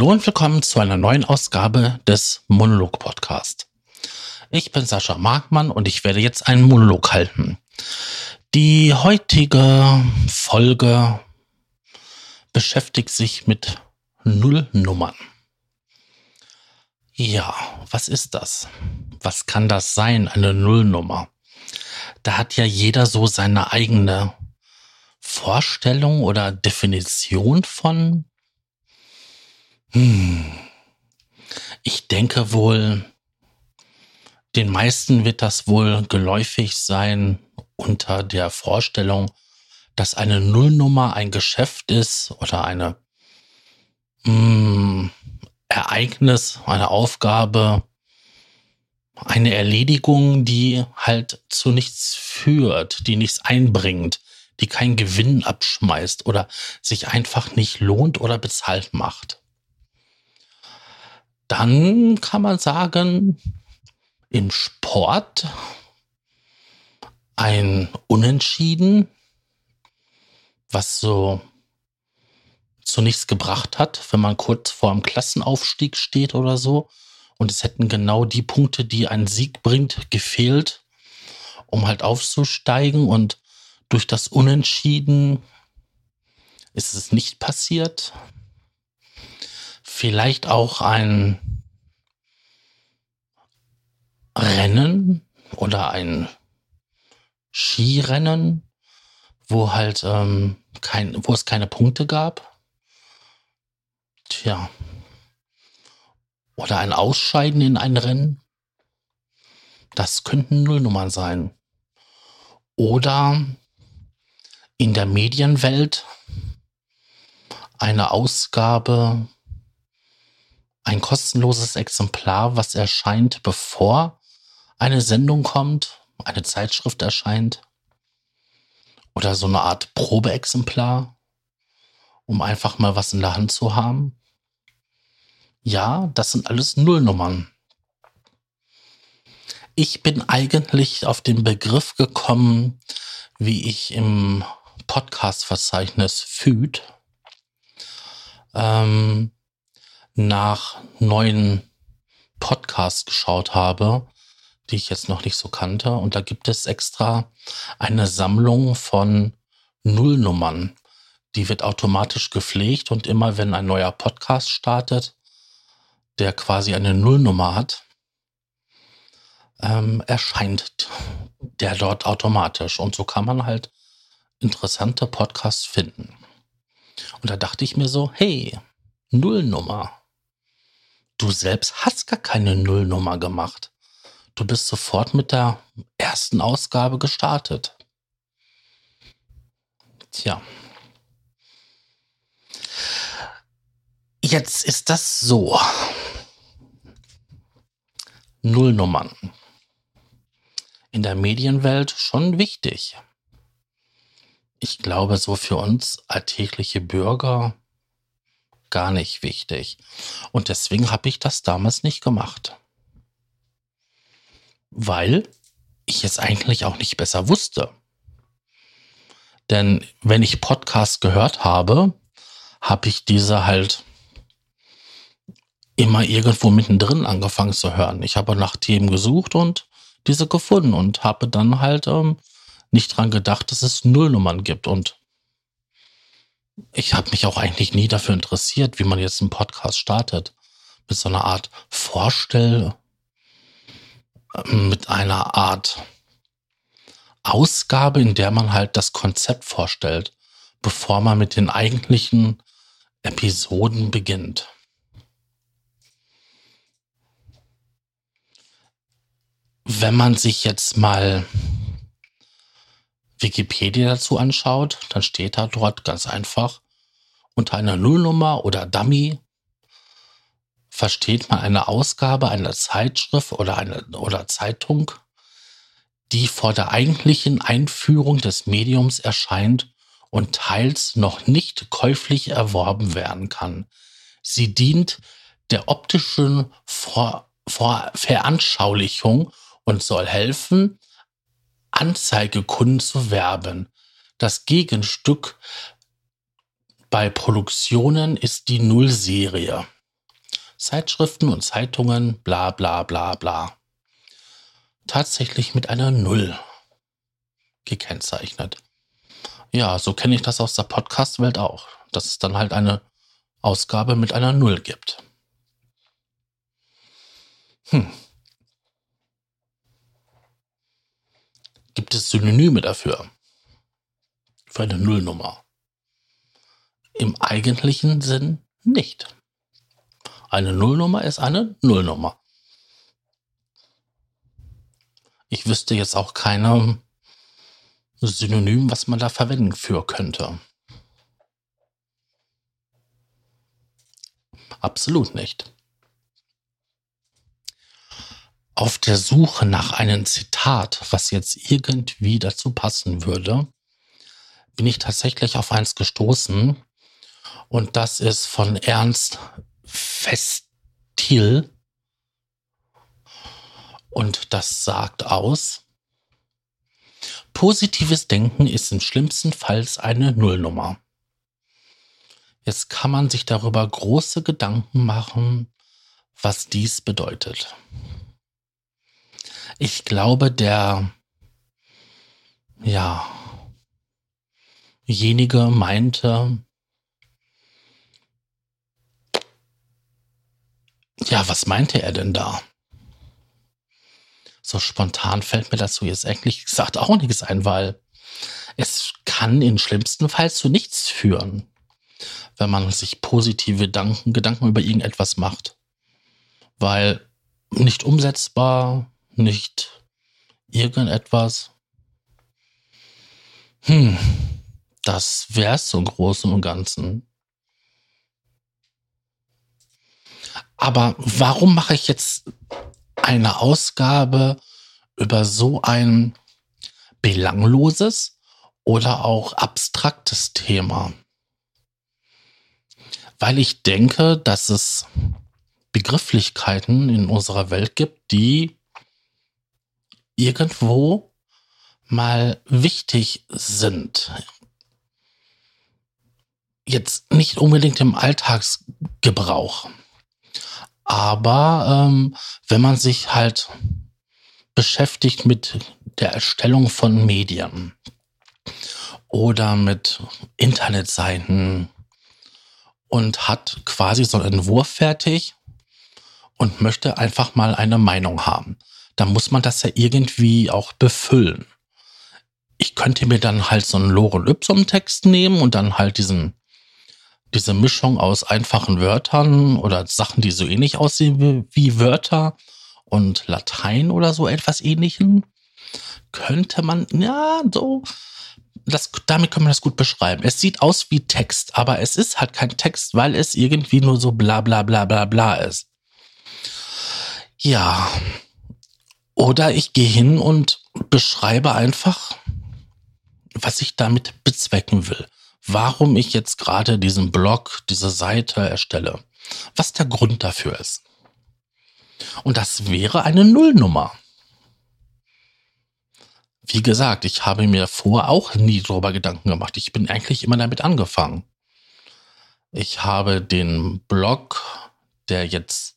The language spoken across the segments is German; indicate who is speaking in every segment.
Speaker 1: Hallo und willkommen zu einer neuen Ausgabe des Monolog Podcast. Ich bin Sascha Markmann und ich werde jetzt einen Monolog halten. Die heutige Folge beschäftigt sich mit Nullnummern. Ja, was ist das? Was kann das sein, eine Nullnummer? Da hat ja jeder so seine eigene Vorstellung oder Definition von hm. Ich denke wohl, den meisten wird das wohl geläufig sein unter der Vorstellung, dass eine Nullnummer ein Geschäft ist oder eine hm, Ereignis, eine Aufgabe, eine Erledigung, die halt zu nichts führt, die nichts einbringt, die keinen Gewinn abschmeißt oder sich einfach nicht lohnt oder bezahlt macht dann kann man sagen, im Sport ein Unentschieden, was so zu nichts gebracht hat, wenn man kurz vor dem Klassenaufstieg steht oder so. Und es hätten genau die Punkte, die ein Sieg bringt, gefehlt, um halt aufzusteigen. Und durch das Unentschieden ist es nicht passiert vielleicht auch ein Rennen oder ein Skirennen, wo halt ähm, kein, wo es keine Punkte gab. Tja. Oder ein Ausscheiden in ein Rennen. Das könnten Nullnummern sein. Oder in der Medienwelt eine Ausgabe ein kostenloses Exemplar, was erscheint, bevor eine Sendung kommt, eine Zeitschrift erscheint. Oder so eine Art Probeexemplar, um einfach mal was in der Hand zu haben. Ja, das sind alles Nullnummern. Ich bin eigentlich auf den Begriff gekommen, wie ich im Podcast-Verzeichnis FÜD ähm, nach neuen Podcasts geschaut habe, die ich jetzt noch nicht so kannte. Und da gibt es extra eine Sammlung von Nullnummern. Die wird automatisch gepflegt und immer wenn ein neuer Podcast startet, der quasi eine Nullnummer hat, ähm, erscheint der dort automatisch. Und so kann man halt interessante Podcasts finden. Und da dachte ich mir so, hey, Nullnummer du selbst hast gar keine Nullnummer gemacht. Du bist sofort mit der ersten Ausgabe gestartet. Tja. Jetzt ist das so. Nullnummern. In der Medienwelt schon wichtig. Ich glaube, so für uns alltägliche Bürger gar nicht wichtig. Und deswegen habe ich das damals nicht gemacht. Weil ich es eigentlich auch nicht besser wusste. Denn wenn ich Podcasts gehört habe, habe ich diese halt immer irgendwo mittendrin angefangen zu hören. Ich habe nach Themen gesucht und diese gefunden und habe dann halt ähm, nicht dran gedacht, dass es Nullnummern gibt. Und ich habe mich auch eigentlich nie dafür interessiert, wie man jetzt einen Podcast startet. Mit so einer Art Vorstell, ähm, mit einer Art Ausgabe, in der man halt das Konzept vorstellt, bevor man mit den eigentlichen Episoden beginnt. Wenn man sich jetzt mal Wikipedia dazu anschaut, dann steht da dort ganz einfach, unter einer Nullnummer oder Dummy versteht man eine Ausgabe einer Zeitschrift oder einer oder Zeitung, die vor der eigentlichen Einführung des Mediums erscheint und teils noch nicht käuflich erworben werden kann. Sie dient der optischen vor, vor Veranschaulichung und soll helfen, Anzeigekunden zu werben. Das Gegenstück bei Produktionen ist die Nullserie. Zeitschriften und Zeitungen, bla bla bla bla. Tatsächlich mit einer Null gekennzeichnet. Ja, so kenne ich das aus der Podcast-Welt auch, dass es dann halt eine Ausgabe mit einer Null gibt. Hm. Gibt es Synonyme dafür? Für eine Nullnummer? Im eigentlichen Sinn nicht. Eine Nullnummer ist eine Nullnummer. Ich wüsste jetzt auch keine Synonym, was man da verwenden für könnte. Absolut nicht. Auf der Suche nach einem Zitat, was jetzt irgendwie dazu passen würde, bin ich tatsächlich auf eins gestoßen. Und das ist von Ernst Festil. Und das sagt aus, Positives Denken ist im schlimmsten Fall eine Nullnummer. Jetzt kann man sich darüber große Gedanken machen, was dies bedeutet. Ich glaube, der, ja, jenige meinte, ja, was meinte er denn da? So spontan fällt mir dazu jetzt eigentlich gesagt auch nichts ein, weil es kann in schlimmsten Fall zu nichts führen, wenn man sich positive Gedanken, Gedanken über irgendetwas macht. Weil nicht umsetzbar, nicht irgendetwas. Hm, das wäre es so im Großen und Ganzen. Aber warum mache ich jetzt eine Ausgabe über so ein belangloses oder auch abstraktes Thema. Weil ich denke, dass es Begrifflichkeiten in unserer Welt gibt, die irgendwo mal wichtig sind. Jetzt nicht unbedingt im Alltagsgebrauch. Aber ähm, wenn man sich halt beschäftigt mit der Erstellung von Medien oder mit Internetseiten und hat quasi so einen Entwurf fertig und möchte einfach mal eine Meinung haben, dann muss man das ja irgendwie auch befüllen. Ich könnte mir dann halt so einen Lorem Ipsum Text nehmen und dann halt diesen diese Mischung aus einfachen Wörtern oder Sachen, die so ähnlich aussehen wie, Wörter und Latein oder so etwas ähnlichem, könnte man, ja, so, das, damit kann man das gut beschreiben. Es sieht aus wie Text, aber es ist halt kein Text, weil es irgendwie nur so bla bla bla bla bla ist. Ja. Oder ich gehe hin und beschreibe einfach, was ich damit bezwecken will warum ich jetzt gerade diesen Blog, diese Seite erstelle. Was der Grund dafür ist. Und das wäre eine Nullnummer. Wie gesagt, ich habe mir vor auch nie darüber Gedanken gemacht. Ich bin eigentlich immer damit angefangen. Ich habe den Blog, der jetzt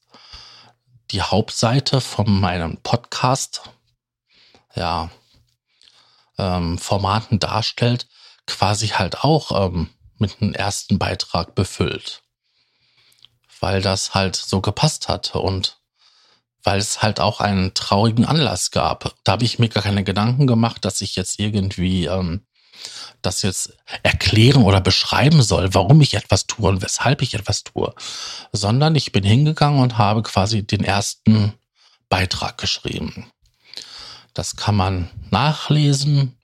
Speaker 1: die Hauptseite von meinem Podcast, ja, ähm, Formaten darstellt, quasi halt auch ähm, mit einem ersten Beitrag befüllt. Weil das halt so gepasst hatte und weil es halt auch einen traurigen Anlass gab. Da habe ich mir gar keine Gedanken gemacht, dass ich jetzt irgendwie ähm, das jetzt erklären oder beschreiben soll, warum ich etwas tue und weshalb ich etwas tue, sondern ich bin hingegangen und habe quasi den ersten Beitrag geschrieben. Das kann man nachlesen,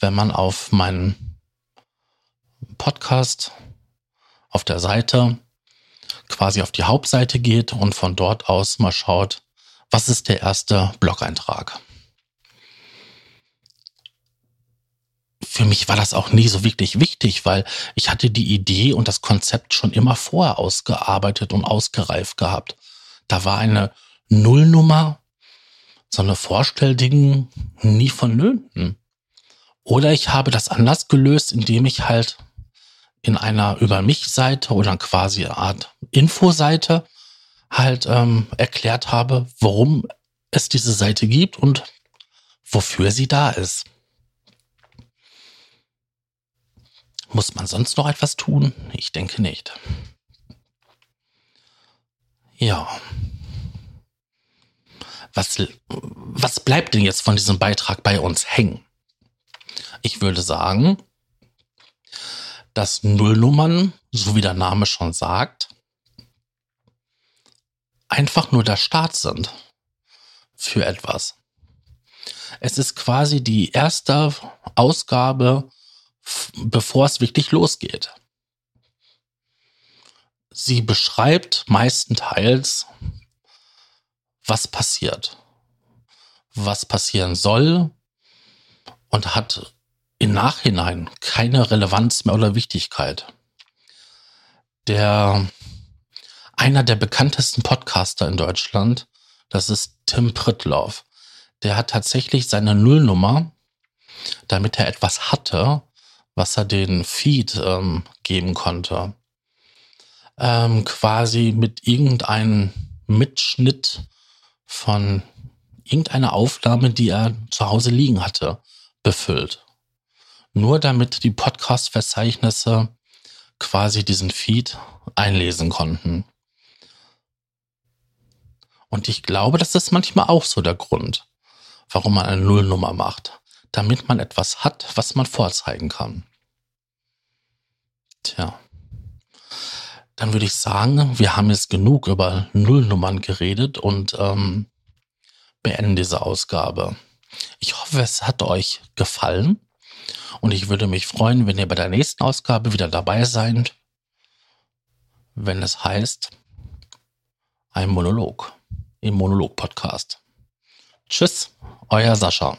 Speaker 1: wenn man auf meinen Podcast auf der Seite quasi auf die Hauptseite geht und von dort aus mal schaut, was ist der erste Blog-Eintrag. Für mich war das auch nie so wirklich wichtig, weil ich hatte die Idee und das Konzept schon immer vorher ausgearbeitet und ausgereift gehabt. Da war eine Nullnummer, so eine Vorstellding nie vonnöten. Oder ich habe das anders gelöst, indem ich halt in einer Über mich Seite oder quasi eine Art Infoseite halt ähm, erklärt habe, warum es diese Seite gibt und wofür sie da ist. Muss man sonst noch etwas tun? Ich denke nicht. Ja. Was, was bleibt denn jetzt von diesem Beitrag bei uns hängen? Ich würde sagen, dass Nullnummern, so wie der Name schon sagt, einfach nur der Start sind für etwas. Es ist quasi die erste Ausgabe, bevor es wirklich losgeht. Sie beschreibt meistenteils, was passiert, was passieren soll und hat im Nachhinein keine Relevanz mehr oder Wichtigkeit. Der einer der bekanntesten Podcaster in Deutschland, das ist Tim Pritloff. Der hat tatsächlich seine Nullnummer, damit er etwas hatte, was er den Feed ähm, geben konnte, ähm, quasi mit irgendeinem Mitschnitt von irgendeiner Aufnahme, die er zu Hause liegen hatte, befüllt. Nur damit die Podcast-Verzeichnisse quasi diesen Feed einlesen konnten. Und ich glaube, das ist manchmal auch so der Grund, warum man eine Nullnummer macht. Damit man etwas hat, was man vorzeigen kann. Tja. Dann würde ich sagen, wir haben jetzt genug über Nullnummern geredet und ähm, beenden diese Ausgabe. Ich hoffe, es hat euch gefallen und ich würde mich freuen, wenn ihr bei der nächsten Ausgabe wieder dabei seid, wenn es heißt, ein Monolog im Monolog-Podcast. Tschüss, euer Sascha.